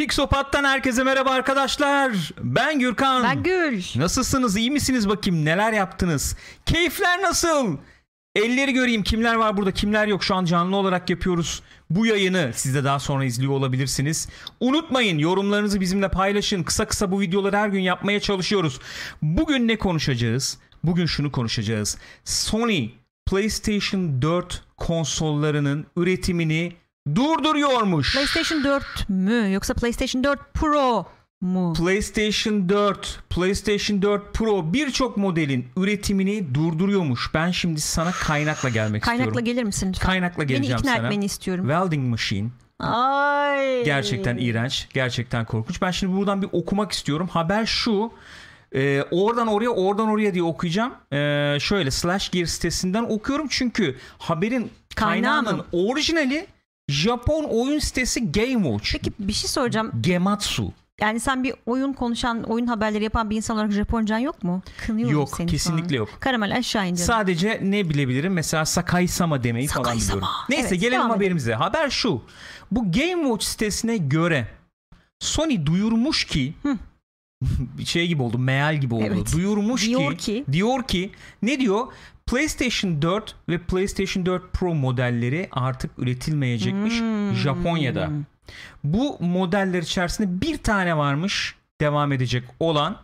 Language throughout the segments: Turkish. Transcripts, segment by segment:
Pixopat'tan herkese merhaba arkadaşlar. Ben Gürkan. Ben Gül. Nasılsınız? İyi misiniz bakayım? Neler yaptınız? Keyifler nasıl? Elleri göreyim. Kimler var burada? Kimler yok? Şu an canlı olarak yapıyoruz. Bu yayını siz de daha sonra izliyor olabilirsiniz. Unutmayın yorumlarınızı bizimle paylaşın. Kısa kısa bu videoları her gün yapmaya çalışıyoruz. Bugün ne konuşacağız? Bugün şunu konuşacağız. Sony PlayStation 4 konsollarının üretimini durduruyormuş. PlayStation 4 mü yoksa PlayStation 4 Pro mu? PlayStation 4, PlayStation 4 Pro birçok modelin üretimini durduruyormuş. Ben şimdi sana kaynakla gelmek Kaynakla istiyorum. gelir misin lütfen? Kaynakla geleceğim Beni ikna sana. etmeni istiyorum. Welding machine Ay. gerçekten iğrenç, gerçekten korkunç. Ben şimdi buradan bir okumak istiyorum. Haber şu. e, oradan oraya oradan oraya diye okuyacağım. E, şöyle Slash Gear sitesinden okuyorum çünkü haberin Kaynağı kaynağının mı? orijinali Japon oyun sitesi Game Watch. Peki bir şey soracağım. Gematsu. Yani sen bir oyun konuşan, oyun haberleri yapan bir insan olarak Japoncan yok mu? Kınıyorum Yok, seni kesinlikle şu an. yok. Karamel aşağı in canım. Sadece ne bilebilirim? Mesela Sakai-sama demeyi falan Sakai-sama. biliyorum. Neyse Evet, gelelim haberimize. Haber şu. Bu Game Watch sitesine göre Sony duyurmuş ki bir şey gibi oldu, meal gibi oldu. Evet. Duyurmuş Diyor ki, ki- diyor ki ne diyor? PlayStation 4 ve PlayStation 4 Pro modelleri artık üretilmeyecekmiş Hmm. Japonya'da. Bu modeller içerisinde bir tane varmış devam edecek olan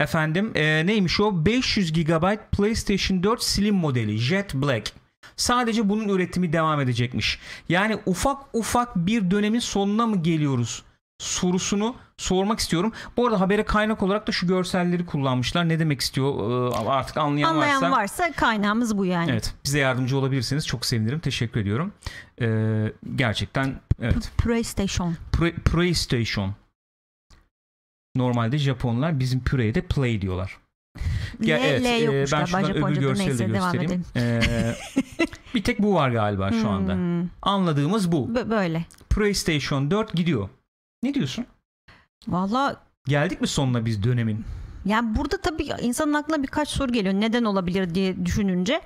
efendim e, neymiş o 500 GB PlayStation 4 Slim modeli Jet Black. Sadece bunun üretimi devam edecekmiş. Yani ufak ufak bir dönemin sonuna mı geliyoruz? sorusunu sormak istiyorum. Bu arada habere kaynak olarak da şu görselleri kullanmışlar. Ne demek istiyor Ee, artık anlayan, Anlayan varsa. varsa kaynağımız bu yani. Evet bize yardımcı olabilirsiniz. Çok sevinirim. Teşekkür ediyorum. Ee, gerçekten evet. PlayStation. PlayStation. Normalde Japonlar bizim püreye de play diyorlar. Ya, L, evet, L e, yokmuş ben galiba şuradan öbür görseli de Neyse göstereyim. Ee, bir tek bu var galiba şu anda. Hmm, Anladığımız bu. bö- böyle. PlayStation 4 gidiyor. Ne diyorsun? Valla Geldik mi sonuna biz dönemin? Yani burada tabii insanın aklına birkaç soru geliyor. Neden olabilir diye düşününce.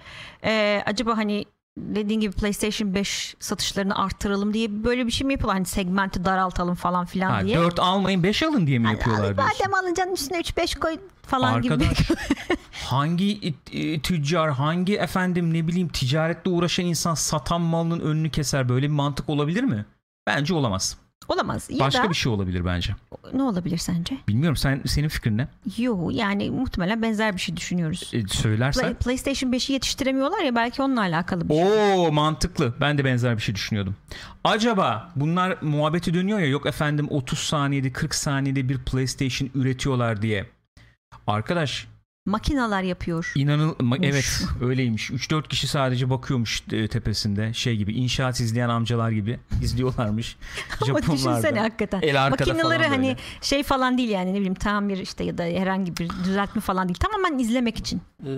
Ee, acaba hani dediğin gibi PlayStation 5 satışlarını arttıralım diye böyle bir şey mi yapıyorlar? Hani segmenti daraltalım falan filan Ha, diye. 4 almayın 5 alın diye mi yapıyorlar diyorsun? Madem alacaksın üstüne 3-5 koy falan gibi. Arkadaş hangi e, tüccar hangi efendim ne bileyim ticaretle uğraşan insan satan malının önünü keser böyle bir mantık olabilir mi? Bence olamaz. Olamaz. Ya Başka da bir şey olabilir bence. ne olabilir sence? Bilmiyorum sen senin fikrin ne? Yo yani muhtemelen benzer bir şey düşünüyoruz. E, söylersen. Play- PlayStation 5'i yetiştiremiyorlar ya belki onunla alakalı bir şey. Oo mantıklı. Ben de benzer bir şey düşünüyordum. Acaba bunlar muhabbeti dönüyor ya yok efendim 30 saniyede 40 saniyede bir PlayStation üretiyorlar diye. Arkadaş Makinalar yapıyor. inanıl ma- evet öyleymiş. 3-4 kişi sadece bakıyormuş e, tepesinde şey gibi inşaat izleyen amcalar gibi izliyorlarmış. Ama düşünsene hakikaten. El Makineleri hani böyle. şey falan değil yani ne bileyim tamir işte ya da herhangi bir düzeltme falan değil. Tamamen izlemek için. Ee,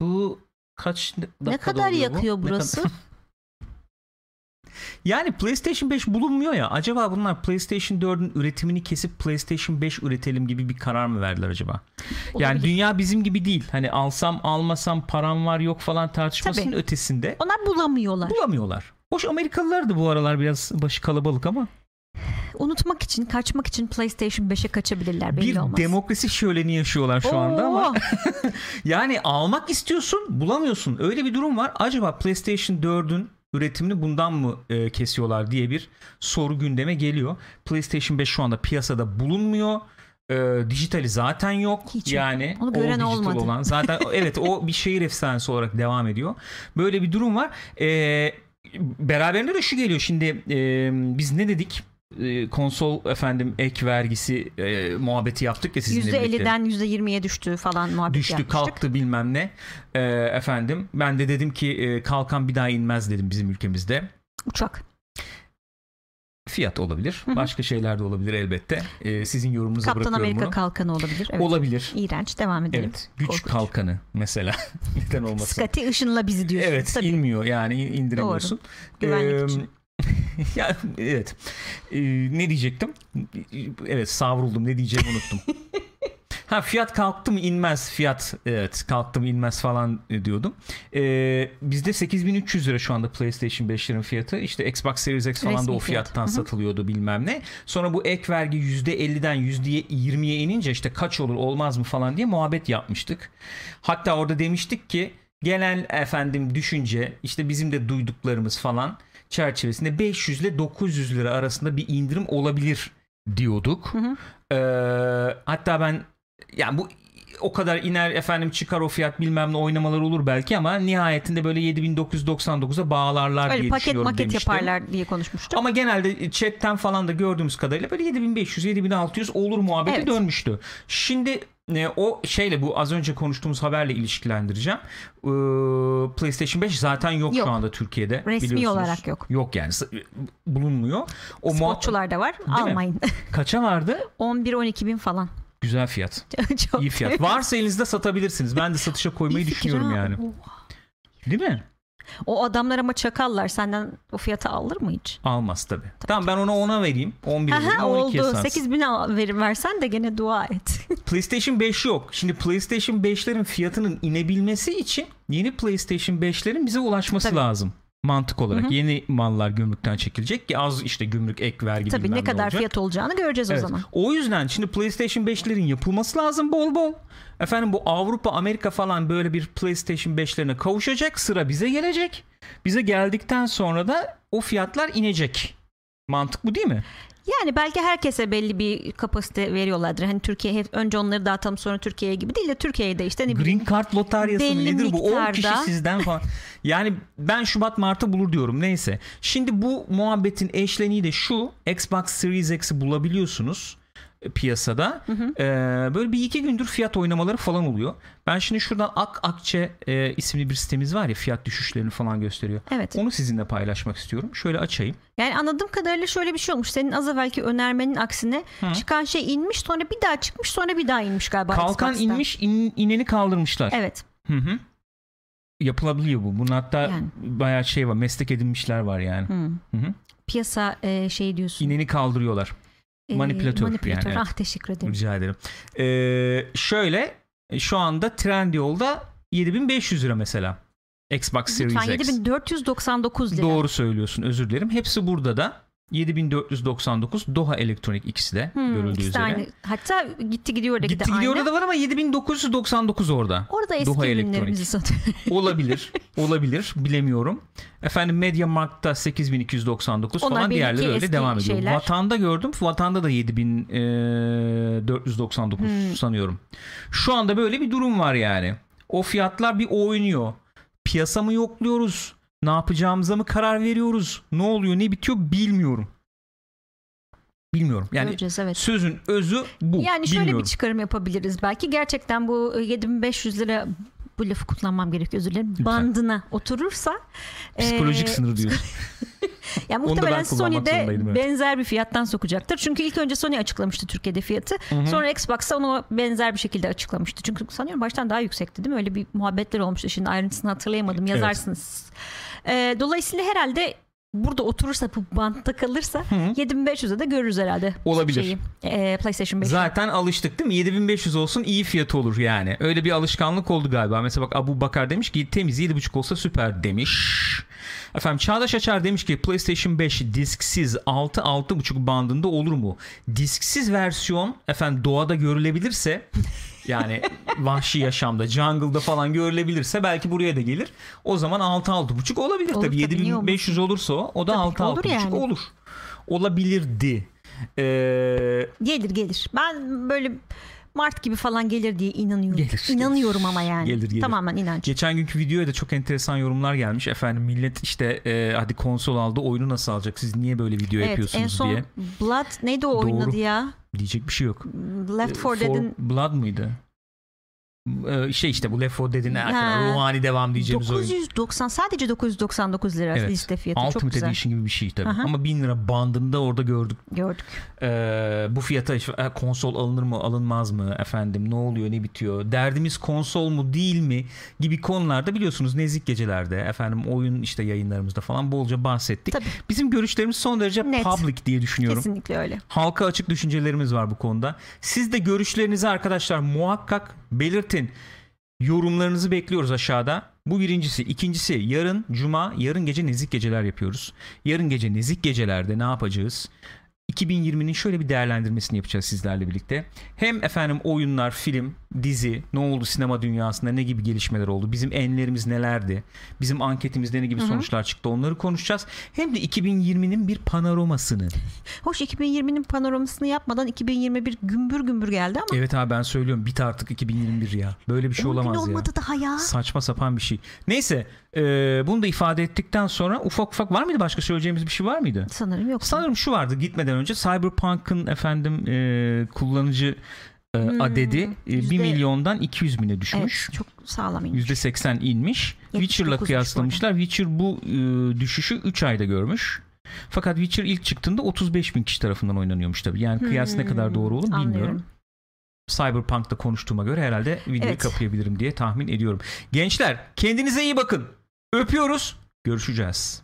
bu kaç Ne dakikada kadar bu? yakıyor Ne burası? Yani PlayStation 5 bulunmuyor ya. Acaba bunlar PlayStation 4'ün üretimini kesip PlayStation 5 üretelim gibi bir karar mı verdiler acaba? Yani Olabilir. dünya bizim gibi değil. Hani alsam almasam param var yok falan tartışmasının Tabii. ötesinde Onlar bulamıyorlar. bulamıyorlar. Hoş Amerikalılar da bu aralar biraz başı kalabalık ama Unutmak için, kaçmak için PlayStation 5'e kaçabilirler belli bir olmaz. demokrasi şöleni yaşıyorlar şu anda ama Oo! yani almak istiyorsun bulamıyorsun. Öyle bir durum var. Acaba PlayStation 4'ün üretimini bundan mı e, kesiyorlar diye bir soru gündeme geliyor. PlayStation 5 şu anda piyasada bulunmuyor. E, dijitali zaten yok. Hiç yok. yani Onu o gören dijital olmadı. olan zaten evet o bir şehir efsanesi olarak devam ediyor. Böyle bir durum var. E, beraberinde de şu geliyor şimdi e, biz ne dedik? E, konsol efendim ek vergisi e, muhabbeti yaptık ya sizinle birlikte. %50'den %20'ye düştü falan muhabbet Düştü yapmıştık. kalktı bilmem ne E, efendim ben de dedim ki e, kalkan bir daha inmez dedim bizim ülkemizde Uçak. fiyat olabilir başka şeyler de olabilir elbette E, sizin yorumunuza Kaptan bırakıyorum Amerika bunu kalkanı olabilir. Evet. olabilir İğrenç. Devam edelim. evet güç Korkunç. kalkanı mesela neden olmasın Scotty ışınla bizi diyorsun. evet Tabii. inmiyor yani indiremiyorsun Güvenlik Ee, için. ya evet Ee, ne diyecektim evet savruldum ne diyeceğimi unuttum Ha fiyat kalktı mı inmez fiyat evet kalktı mı inmez falan diyordum. Ee, bizde 8300 lira şu anda PlayStation 5'lerin fiyatı. İşte Xbox Series X falan Resmi da o fiyat. fiyattan hı. satılıyordu bilmem ne. Sonra bu ek vergi %50'den %20'ye inince işte kaç olur olmaz mı falan diye muhabbet yapmıştık. Hatta orada demiştik ki gelen efendim düşünce işte bizim de duyduklarımız falan çerçevesinde 500 ile 900 lira arasında bir indirim olabilir diyorduk. Ee, hatta ben yani bu o kadar iner efendim çıkar o fiyat bilmem ne oynamalar olur belki ama nihayetinde böyle 7999'a bağlarlar Öyle diye paket maket demiştim. yaparlar diye konuşmuştuk. Ama genelde chatten falan da gördüğümüz kadarıyla böyle 7500 7600 olur muhabbeti Evet. dönmüştü. Şimdi e, o şeyle bu az önce konuştuğumuz haberle ilişkilendireceğim. Ee, PlayStation 5 zaten yok, Yok. şu anda Türkiye'de. Resmi olarak yok. Yok yani bulunmuyor. O Spotçular da var. mi? Almayın. kaça vardı? 11-12 bin falan. Güzel fiyat. Çok İyi fiyat. Varsa elinizde satabilirsiniz. Ben de satışa koymayı düşünüyorum yani. Değil mi? O adamlar ama çakallar. Senden o fiyatı alır mı hiç? Almaz tabii. Tamam ben ona ona vereyim. 11 vereyim. Aha 12'ye oldu. satsın. 8 bin verim versen de gene dua et. PlayStation 5 yok. Şimdi PlayStation 5'lerin fiyatının inebilmesi için yeni PlayStation 5'lerin bize ulaşması Tabii. lazım. Mantık olarak. Hı hı. Yeni mallar gümrükten çekilecek ki az işte gümrük ek vergi Tabii ne kadar olacak. fiyat olacağını göreceğiz Evet. o zaman. O yüzden şimdi PlayStation 5'lerin yapılması lazım bol bol. Efendim bu Avrupa, Amerika falan böyle bir PlayStation 5'lerine kavuşacak. Sıra bize gelecek. Bize geldikten sonra da o fiyatlar inecek. Mantık bu değil mi? Yani belki herkese belli bir kapasite veriyorlardır. Hani Türkiye hep önce onları dağıtalım sonra Türkiye'ye gibi değil de Türkiye'de işte ne bileyim Green Card lotaryası mı nedir bu? 10 kişi miktarda- sizden falan. Yani ben Şubat Mart'ta bulur diyorum neyse. Şimdi bu muhabbetin eşleniği de şu. Xbox Series X'i bulabiliyorsunuz e, piyasada. Ee, böyle bir iki gündür fiyat oynamaları falan oluyor. Ben şimdi şuradan Ak Akçe e, isimli bir sitemiz var ya fiyat düşüşlerini falan gösteriyor. Evet. Onu sizinle paylaşmak istiyorum. Şöyle açayım. Yani anladığım kadarıyla şöyle bir şey olmuş. Senin az evvelki önermenin aksine çıkan şey inmiş sonra bir daha çıkmış sonra bir daha inmiş galiba. Kalkan Xbox'ta. inmiş in- ineni kaldırmışlar. Evet. Hı hı. Yapılabiliyor bu. Bunun hatta Yani. bayağı şey var. Meslek edinmişler var yani. Hı. Hı hı. Piyasa e, şey diyorsun. İneni kaldırıyorlar. E, manipülatör manipülatör. yani, evet. Ah teşekkür ederim. Rica ederim. Ee, şöyle şu anda Trendyol'da 7500 lira mesela. Xbox Series Lütfen X. 7499 lira. Doğru söylüyorsun özür dilerim. Hepsi burada da 7499 Doha Elektronik ikisi de Hmm, görüldüğü ikisi üzere. aynı. Hatta gitti gidiyor oradaki Gitti gidiyor aynı. orada da var ama 7999 orada. Orada eski Doha Elektronik. satıyor. Olabilir. olabilir. Bilemiyorum. Efendim Media Markt'ta 8299 Onlar falan diğerleri öyle devam ediyor. şeyler. Vatanda gördüm. Vatanda da 7499 Hmm. sanıyorum. Şu anda böyle bir durum var yani. O fiyatlar bir oynuyor. Piyasa mı yokluyoruz? Ne yapacağımıza mı karar veriyoruz? Ne oluyor, ne bitiyor bilmiyorum. Bilmiyorum. Yani Göreceğiz evet. sözün özü bu. Yani şöyle Bilmiyorum. bir çıkarım yapabiliriz belki. Gerçekten bu 7500 lira bu lafı kullanmam gerekiyor özür dilerim. Bandına oturursa Psikolojik e, sınır diyorsun. Ya muhtemelen zorundaydım, evet. benzer bir fiyattan sokacaktır. Çünkü ilk önce Sony açıklamıştı Türkiye'de fiyatı. Sonra Xbox'a onu benzer bir şekilde açıklamıştı. Çünkü sanıyorum baştan daha yüksekti değil mi? Öyle bir muhabbetler olmuştu. Şimdi ayrıntısını hatırlayamadım. Yazarsınız. Ee, dolayısıyla herhalde burada oturursa bu bantta kalırsa 7500'e de görürüz herhalde. Olabilir. Şeyi, ee, PlayStation 5. Zaten alıştık değil mi? 7500 olsun iyi fiyat olur yani. Öyle bir alışkanlık oldu galiba. Mesela bak Abu Bakar demiş ki temiz 7.5 olsa süper demiş. Efendim Çağdaş Açar demiş ki PlayStation 5 disksiz 6-6.5 bandında olur mu? Disksiz versiyon efendim doğada görülebilirse yani vahşi yaşamda jungle'da falan görülebilirse belki buraya da gelir. O zaman 6-6.5 olabilir Olur tabii. tabii, niye 7500 olursa o, da Tabii ki olur 6-6.5 yani. olur. Olabilirdi. Ee, Gelir gelir. Ben böyle Mart gibi falan gelir diye inanıyorum. Gelir, İnanıyorum gelir. ama yani. Gelir, gelir. Tamamen inanç. Geçen günkü videoya da çok enteresan yorumlar gelmiş. Efendim millet işte e, hadi konsol aldı oyunu nasıl alacak siz niye böyle video Evet, en yapıyorsunuz son diye. Blood neydi o oyunun adı ya? Diyecek bir şey yok. Left 4 For Dead'in Blood mıydı? Ee, şey işte bu Left 4 Dead'in Ha. ruhani devam diyeceğimiz oyun. 990 sadece 999 lira Evet. liste fiyatı çok Ultimate güzel. Edition gibi bir şey tabii. Aha. Ama 1000 lira bandında orada gördük. Gördük. Ee, bu fiyata e, konsol alınır mı alınmaz mı efendim ne oluyor ne bitiyor derdimiz konsol mu değil mi gibi konularda biliyorsunuz nezik gecelerde efendim oyun işte yayınlarımızda falan bolca bahsettik. Tabii. Bizim görüşlerimiz son derece Net. public diye düşünüyorum. Kesinlikle öyle. Halka açık düşüncelerimiz var bu konuda. Siz de görüşlerinizi arkadaşlar muhakkak belirtin. Yorumlarınızı bekliyoruz aşağıda. Bu birincisi. İkincisi yarın cuma yarın gece nezik geceler yapıyoruz. Yarın gece nezik gecelerde ne yapacağız? 2020'nin şöyle bir değerlendirmesini yapacağız sizlerle birlikte. Hem efendim oyunlar, film, dizi, ne oldu sinema dünyasında, ne gibi gelişmeler oldu, bizim enlerimiz nelerdi, bizim anketimizde ne gibi sonuçlar çıktı onları konuşacağız. Hem de 2020'nin bir panoramasını. Hoş 2020'nin panoramasını yapmadan 2021 gümbür gümbür geldi ama Evet abi ben söylüyorum bit artık 2021 ya. Böyle bir şey 10 gün olamaz ya. olmadı daha ya. Saçma sapan bir şey. Neyse e, bunu da ifade ettikten sonra ufak ufak var mıydı başka söyleyeceğimiz bir şey var mıydı? Sanırım yok. Sanırım şu vardı gitmeden önce Cyberpunk'ın efendim e, kullanıcı e, adedi e, 1 Hmm, yüzde- milyondan 200 bine Evet, düşmüş. çok sağlam inmiş. %80 inmiş. Witcher'la 79'muş kıyaslamışlar. Witcher bu e, düşüşü 3 ayda görmüş. Fakat Witcher ilk çıktığında 35 bin kişi tarafından oynanıyormuş tabii. Yani kıyas ne kadar doğru olur bilmiyorum. Hmm, Anlıyorum. Cyberpunk'ta konuştuğuma göre herhalde videoyu Evet. kapayabilirim diye tahmin ediyorum. Gençler kendinize iyi bakın. Öpüyoruz. Görüşeceğiz.